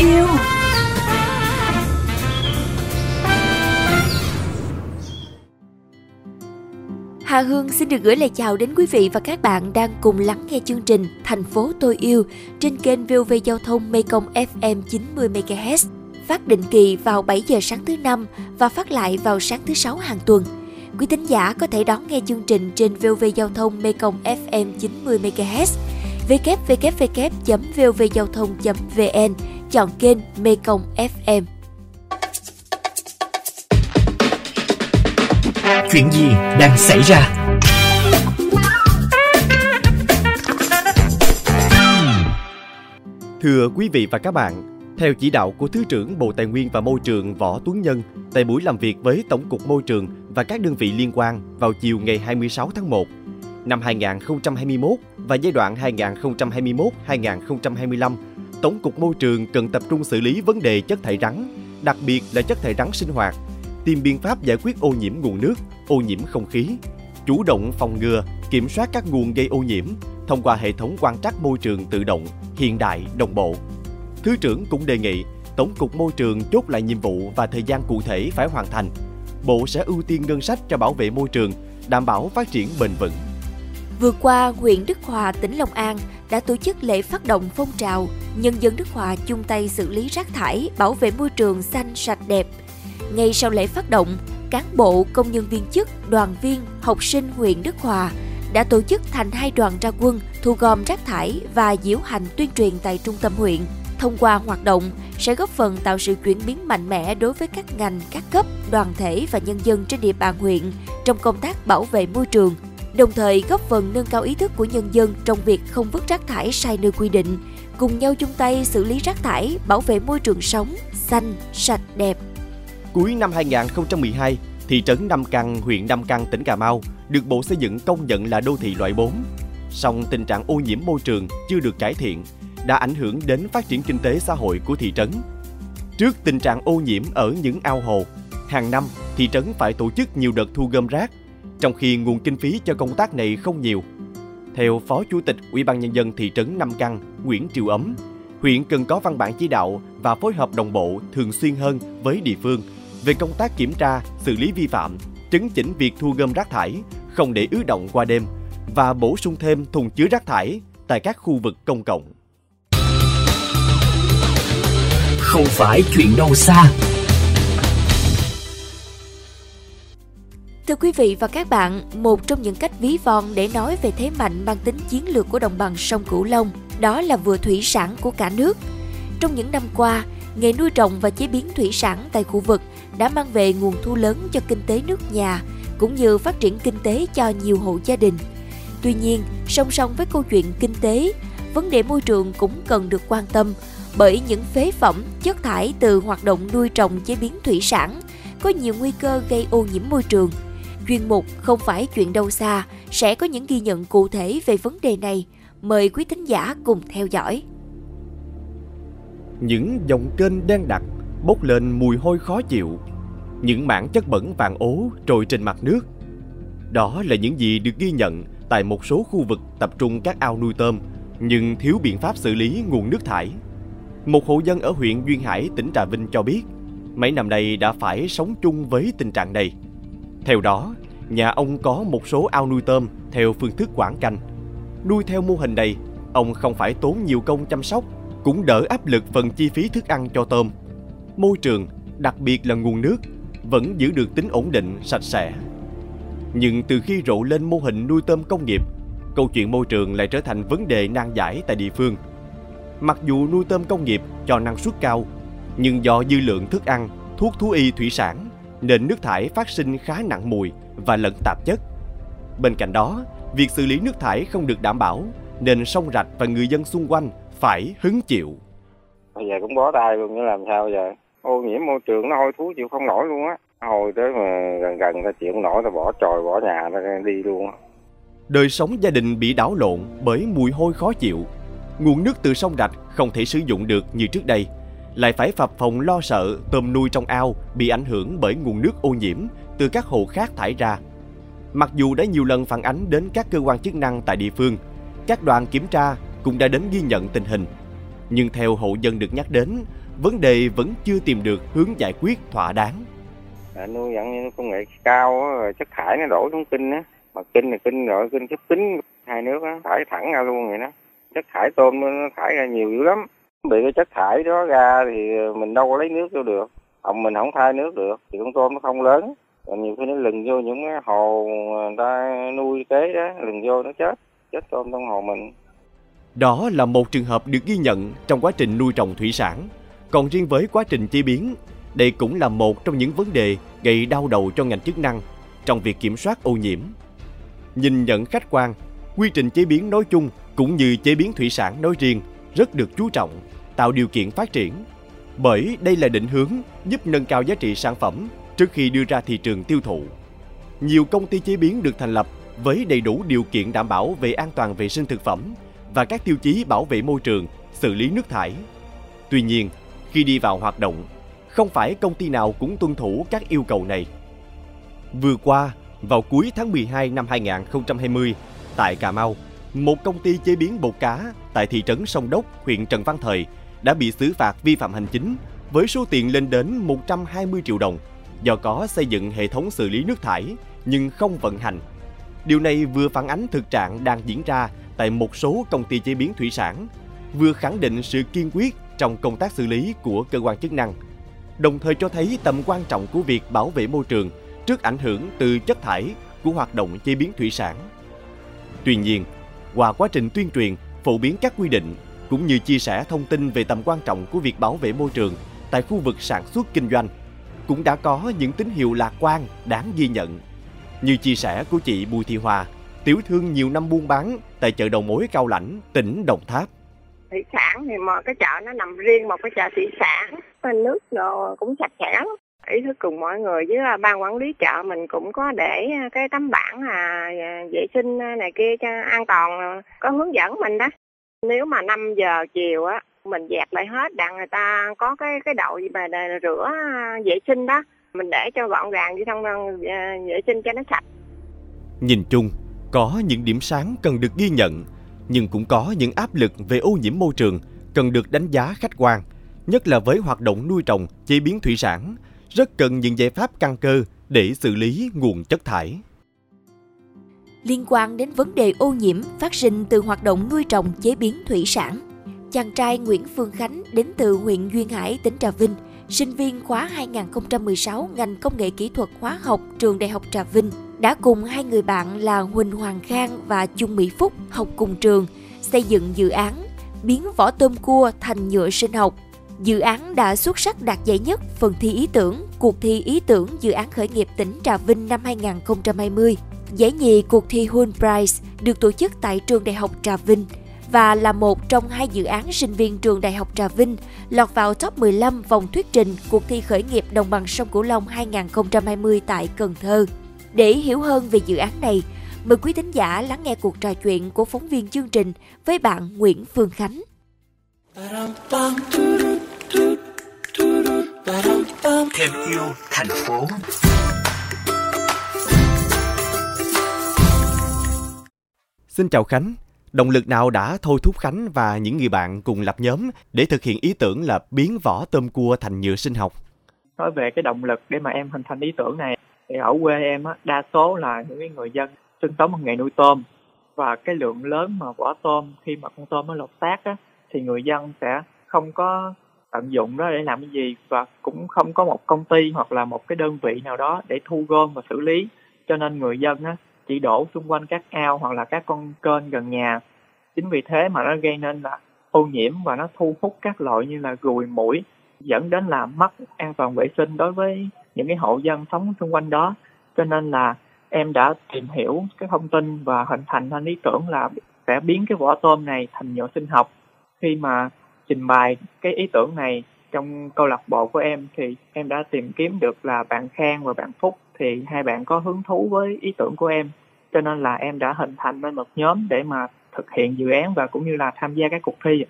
yêu Hà Hương xin được gửi lời chào đến quý vị và các bạn đang cùng lắng nghe chương trình Thành phố tôi yêu trên kênh VOV Giao thông Mekong FM 90 MHz, phát định kỳ vào 7 giờ sáng thứ năm và phát lại vào sáng thứ sáu hàng tuần. Quý thính giả có thể đón nghe chương trình trên VOV Giao thông Mekong FM 90 MHz, www.vovgiaothong.vn chọn kênh Mekong FM. Chuyện gì đang xảy ra? Thưa quý vị và các bạn, theo chỉ đạo của Thứ trưởng Bộ Tài nguyên và Môi trường Võ Tuấn Nhân tại buổi làm việc với Tổng cục Môi trường và các đơn vị liên quan vào chiều ngày 26 tháng 1, năm 2021 và giai đoạn 2021-2025, Tổng cục Môi trường cần tập trung xử lý vấn đề chất thải rắn, đặc biệt là chất thải rắn sinh hoạt, tìm biện pháp giải quyết ô nhiễm nguồn nước, ô nhiễm không khí, chủ động phòng ngừa, kiểm soát các nguồn gây ô nhiễm thông qua hệ thống quan trắc môi trường tự động, hiện đại, đồng bộ. Thứ trưởng cũng đề nghị Tổng cục Môi trường chốt lại nhiệm vụ và thời gian cụ thể phải hoàn thành. Bộ sẽ ưu tiên ngân sách cho bảo vệ môi trường, đảm bảo phát triển bền vững. Vừa qua, huyện Đức Hòa, tỉnh Long An đã tổ chức lễ phát động phong trào Nhân dân Đức Hòa chung tay xử lý rác thải, bảo vệ môi trường xanh sạch đẹp. Ngay sau lễ phát động, cán bộ, công nhân viên chức, đoàn viên, học sinh huyện Đức Hòa đã tổ chức thành hai đoàn ra quân thu gom rác thải và diễu hành tuyên truyền tại trung tâm huyện. Thông qua hoạt động sẽ góp phần tạo sự chuyển biến mạnh mẽ đối với các ngành, các cấp, đoàn thể và nhân dân trên địa bàn huyện trong công tác bảo vệ môi trường, đồng thời góp phần nâng cao ý thức của nhân dân trong việc không vứt rác thải sai nơi quy định, cùng nhau chung tay xử lý rác thải, bảo vệ môi trường sống xanh, sạch, đẹp. Cuối năm 2012, thị trấn Nam Căn, huyện Nam Căn, tỉnh Cà Mau được Bộ Xây dựng công nhận là đô thị loại 4. Song tình trạng ô nhiễm môi trường chưa được cải thiện, đã ảnh hưởng đến phát triển kinh tế xã hội của thị trấn. Trước tình trạng ô nhiễm ở những ao hồ, hàng năm thị trấn phải tổ chức nhiều đợt thu gom rác, trong khi nguồn kinh phí cho công tác này không nhiều. Theo Phó Chủ tịch Ủy ban nhân dân thị trấn Nam Căn, Nguyễn Triều Ấm, huyện cần có văn bản chỉ đạo và phối hợp đồng bộ thường xuyên hơn với địa phương về công tác kiểm tra, xử lý vi phạm, chấn chỉnh việc thu gom rác thải, không để ứ động qua đêm và bổ sung thêm thùng chứa rác thải tại các khu vực công cộng. Không phải chuyện đâu xa. Thưa quý vị và các bạn, một trong những cách ví von để nói về thế mạnh mang tính chiến lược của đồng bằng sông Cửu Long đó là vừa thủy sản của cả nước. Trong những năm qua, nghề nuôi trồng và chế biến thủy sản tại khu vực đã mang về nguồn thu lớn cho kinh tế nước nhà, cũng như phát triển kinh tế cho nhiều hộ gia đình. Tuy nhiên, song song với câu chuyện kinh tế, vấn đề môi trường cũng cần được quan tâm bởi những phế phẩm, chất thải từ hoạt động nuôi trồng chế biến thủy sản có nhiều nguy cơ gây ô nhiễm môi trường. Chuyên mục không phải chuyện đâu xa sẽ có những ghi nhận cụ thể về vấn đề này. Mời quý thính giả cùng theo dõi. Những dòng kênh đen đặc bốc lên mùi hôi khó chịu những mảng chất bẩn vàng ố trồi trên mặt nước. Đó là những gì được ghi nhận tại một số khu vực tập trung các ao nuôi tôm nhưng thiếu biện pháp xử lý nguồn nước thải. Một hộ dân ở huyện Duyên Hải, tỉnh Trà Vinh cho biết, mấy năm nay đã phải sống chung với tình trạng này. Theo đó, nhà ông có một số ao nuôi tôm theo phương thức quảng canh. Nuôi theo mô hình này, ông không phải tốn nhiều công chăm sóc, cũng đỡ áp lực phần chi phí thức ăn cho tôm. Môi trường, đặc biệt là nguồn nước, vẫn giữ được tính ổn định, sạch sẽ. Nhưng từ khi rộ lên mô hình nuôi tôm công nghiệp, câu chuyện môi trường lại trở thành vấn đề nan giải tại địa phương. Mặc dù nuôi tôm công nghiệp cho năng suất cao, nhưng do dư lượng thức ăn, thuốc thú y thủy sản, nên nước thải phát sinh khá nặng mùi và lẫn tạp chất. Bên cạnh đó, việc xử lý nước thải không được đảm bảo, nên sông rạch và người dân xung quanh phải hứng chịu. Bây giờ cũng bó tay luôn, chứ làm sao giờ? ô nhiễm môi trường nó hôi thối chịu không nổi luôn á hồi tới mà gần gần ta chịu không nổi ta bỏ tròi bỏ nhà ta đi luôn đời sống gia đình bị đảo lộn bởi mùi hôi khó chịu nguồn nước từ sông rạch không thể sử dụng được như trước đây lại phải phập phòng lo sợ tôm nuôi trong ao bị ảnh hưởng bởi nguồn nước ô nhiễm từ các hồ khác thải ra. Mặc dù đã nhiều lần phản ánh đến các cơ quan chức năng tại địa phương các đoàn kiểm tra cũng đã đến ghi nhận tình hình. Nhưng theo hộ dân được nhắc đến vấn đề vẫn chưa tìm được hướng giải quyết thỏa đáng. À, nuôi dạng công nghệ cao chất thải nó đổ xuống kinh á. Mà kinh là kinh rồi kinh chất kính hai nước á thải thẳng ra luôn vậy đó. Chất thải tôm nó thải ra nhiều dữ lắm bị cái chất thải đó ra thì mình đâu có lấy nước vô được. Ông mình không thay nước được thì con tôm nó không lớn. Còn nhiều khi nó lừng vô những cái hồ người ta nuôi kế đó, lừng vô nó chết chết tôm trong hồ mình. Đó là một trường hợp được ghi nhận trong quá trình nuôi trồng thủy sản. Còn riêng với quá trình chế biến, đây cũng là một trong những vấn đề gây đau đầu cho ngành chức năng trong việc kiểm soát ô nhiễm. Nhìn nhận khách quan, quy trình chế biến nói chung cũng như chế biến thủy sản nói riêng rất được chú trọng tạo điều kiện phát triển bởi đây là định hướng giúp nâng cao giá trị sản phẩm trước khi đưa ra thị trường tiêu thụ. Nhiều công ty chế biến được thành lập với đầy đủ điều kiện đảm bảo về an toàn vệ sinh thực phẩm và các tiêu chí bảo vệ môi trường, xử lý nước thải. Tuy nhiên, khi đi vào hoạt động, không phải công ty nào cũng tuân thủ các yêu cầu này. Vừa qua, vào cuối tháng 12 năm 2020, tại Cà Mau, một công ty chế biến bột cá tại thị trấn Sông Đốc, huyện Trần Văn Thời đã bị xử phạt vi phạm hành chính với số tiền lên đến 120 triệu đồng do có xây dựng hệ thống xử lý nước thải nhưng không vận hành. Điều này vừa phản ánh thực trạng đang diễn ra tại một số công ty chế biến thủy sản, vừa khẳng định sự kiên quyết trong công tác xử lý của cơ quan chức năng, đồng thời cho thấy tầm quan trọng của việc bảo vệ môi trường trước ảnh hưởng từ chất thải của hoạt động chế biến thủy sản. Tuy nhiên, qua quá trình tuyên truyền, phổ biến các quy định cũng như chia sẻ thông tin về tầm quan trọng của việc bảo vệ môi trường tại khu vực sản xuất kinh doanh cũng đã có những tín hiệu lạc quan đáng ghi nhận. Như chia sẻ của chị Bùi Thị Hòa, tiểu thương nhiều năm buôn bán tại chợ đầu mối Cao Lãnh, tỉnh Đồng Tháp. Thủy sản thì mà cái chợ nó nằm riêng một cái chợ thủy sản, nước đồ cũng sạch sẽ ý thức cùng mọi người với ban quản lý chợ mình cũng có để cái tấm bảng là à, vệ sinh này kia cho an toàn à, có hướng dẫn mình đó. Nếu mà 5 giờ chiều á, mình dẹp lại hết đặng người ta có cái cái đậu gì mà để rửa à, vệ sinh đó, mình để cho gọn gàng chứ không vệ sinh cho nó sạch. Nhìn chung, có những điểm sáng cần được ghi nhận, nhưng cũng có những áp lực về ô nhiễm môi trường cần được đánh giá khách quan, nhất là với hoạt động nuôi trồng, chế biến thủy sản rất cần những giải pháp căn cơ để xử lý nguồn chất thải liên quan đến vấn đề ô nhiễm phát sinh từ hoạt động nuôi trồng chế biến thủy sản chàng trai Nguyễn Phương Khánh đến từ huyện Duyên Hải, tỉnh Trà Vinh, sinh viên khóa 2016 ngành công nghệ kỹ thuật hóa học trường Đại học Trà Vinh, đã cùng hai người bạn là Huỳnh Hoàng Khang và Chung Mỹ Phúc học cùng trường, xây dựng dự án biến vỏ tôm cua thành nhựa sinh học. Dự án đã xuất sắc đạt giải nhất phần thi ý tưởng, cuộc thi ý tưởng dự án khởi nghiệp tỉnh Trà Vinh năm 2020. Giải nhì cuộc thi Hun Prize được tổ chức tại trường Đại học Trà Vinh – và là một trong hai dự án sinh viên trường Đại học Trà Vinh lọt vào top 15 vòng thuyết trình cuộc thi khởi nghiệp đồng bằng sông Cửu Long 2020 tại Cần Thơ. Để hiểu hơn về dự án này, mời quý thính giả lắng nghe cuộc trò chuyện của phóng viên chương trình với bạn Nguyễn Phương Khánh. Thêm yêu thành phố. Xin chào Khánh, Động lực nào đã thôi thúc Khánh và những người bạn cùng lập nhóm để thực hiện ý tưởng là biến vỏ tôm cua thành nhựa sinh học? Nói về cái động lực để mà em hình thành ý tưởng này, thì ở quê em á, đa số là những người dân sinh sống bằng nghề nuôi tôm. Và cái lượng lớn mà vỏ tôm khi mà con tôm nó lột xác á, thì người dân sẽ không có tận dụng đó để làm cái gì và cũng không có một công ty hoặc là một cái đơn vị nào đó để thu gom và xử lý. Cho nên người dân á, chỉ đổ xung quanh các ao hoặc là các con kênh gần nhà. Chính vì thế mà nó gây nên là ô nhiễm và nó thu hút các loại như là ruồi muỗi dẫn đến là mất an toàn vệ sinh đối với những cái hộ dân sống xung quanh đó. Cho nên là em đã tìm hiểu cái thông tin và hình thành nên ý tưởng là sẽ biến cái vỏ tôm này thành nhựa sinh học khi mà trình bày cái ý tưởng này trong câu lạc bộ của em thì em đã tìm kiếm được là bạn Khang và bạn Phúc thì hai bạn có hứng thú với ý tưởng của em cho nên là em đã hình thành nên một nhóm để mà thực hiện dự án và cũng như là tham gia các cuộc thi.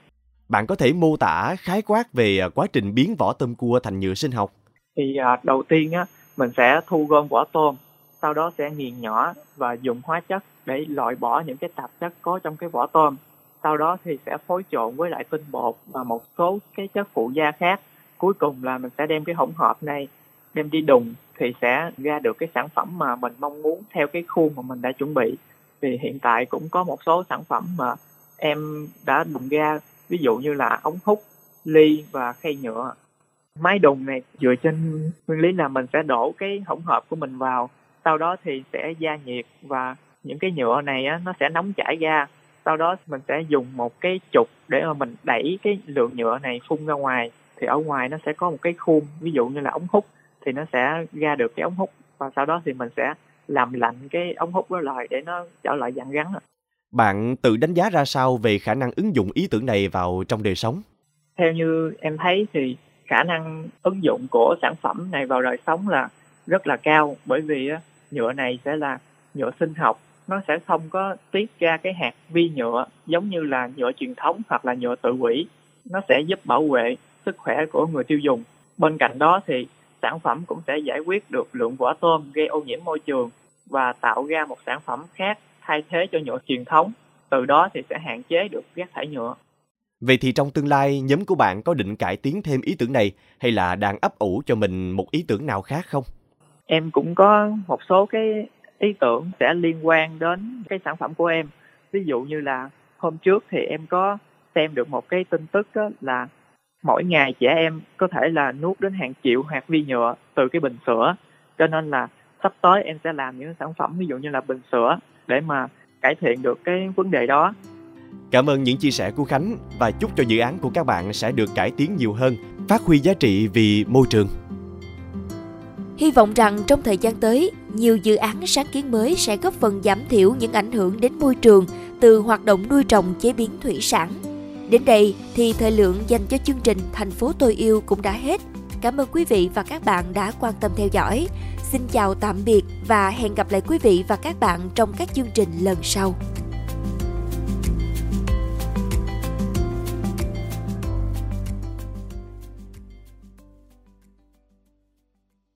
Bạn có thể mô tả khái quát về à, quá trình biến vỏ tôm cua thành nhựa sinh học? Thì à, đầu tiên á, mình sẽ thu gom vỏ tôm, sau đó sẽ nghiền nhỏ và dùng hóa chất để loại bỏ những cái tạp chất có trong cái vỏ tôm. Sau đó thì sẽ phối trộn với lại tinh bột và một số cái chất phụ gia khác. Cuối cùng là mình sẽ đem cái hỗn hợp này đem đi đùng thì sẽ ra được cái sản phẩm mà mình mong muốn theo cái khuôn mà mình đã chuẩn bị. Thì hiện tại cũng có một số sản phẩm mà em đã đùng ra ví dụ như là ống hút ly và khay nhựa. Máy đùng này dựa trên nguyên lý là mình sẽ đổ cái hỗn hợp của mình vào sau đó thì sẽ gia nhiệt và những cái nhựa này á, nó sẽ nóng chảy ra sau đó mình sẽ dùng một cái trục để mà mình đẩy cái lượng nhựa này phun ra ngoài. Thì ở ngoài nó sẽ có một cái khuôn ví dụ như là ống hút thì nó sẽ ra được cái ống hút. Và sau đó thì mình sẽ làm lạnh cái ống hút đó lại để nó trở lại dạng rắn Bạn tự đánh giá ra sao về khả năng ứng dụng ý tưởng này vào trong đời sống? theo như em thấy thì khả năng ứng dụng của sản phẩm này vào đời sống là rất là cao. Bởi vì nhựa này sẽ là nhựa sinh học nó sẽ không có tiết ra cái hạt vi nhựa giống như là nhựa truyền thống hoặc là nhựa tự hủy. Nó sẽ giúp bảo vệ sức khỏe của người tiêu dùng. Bên cạnh đó thì sản phẩm cũng sẽ giải quyết được lượng vỏ tôm gây ô nhiễm môi trường và tạo ra một sản phẩm khác thay thế cho nhựa truyền thống. Từ đó thì sẽ hạn chế được rác thải nhựa. Vậy thì trong tương lai, nhóm của bạn có định cải tiến thêm ý tưởng này hay là đang ấp ủ cho mình một ý tưởng nào khác không? em cũng có một số cái ý tưởng sẽ liên quan đến cái sản phẩm của em. Ví dụ như là hôm trước thì em có xem được một cái tin tức đó là mỗi ngày trẻ em có thể là nuốt đến hàng triệu hạt vi nhựa từ cái bình sữa. Cho nên là sắp tới em sẽ làm những sản phẩm ví dụ như là bình sữa để mà cải thiện được cái vấn đề đó. Cảm ơn những chia sẻ của Khánh và chúc cho dự án của các bạn sẽ được cải tiến nhiều hơn, phát huy giá trị vì môi trường. Hy vọng rằng trong thời gian tới, nhiều dự án sáng kiến mới sẽ góp phần giảm thiểu những ảnh hưởng đến môi trường từ hoạt động nuôi trồng chế biến thủy sản. Đến đây thì thời lượng dành cho chương trình Thành phố tôi yêu cũng đã hết. Cảm ơn quý vị và các bạn đã quan tâm theo dõi. Xin chào tạm biệt và hẹn gặp lại quý vị và các bạn trong các chương trình lần sau.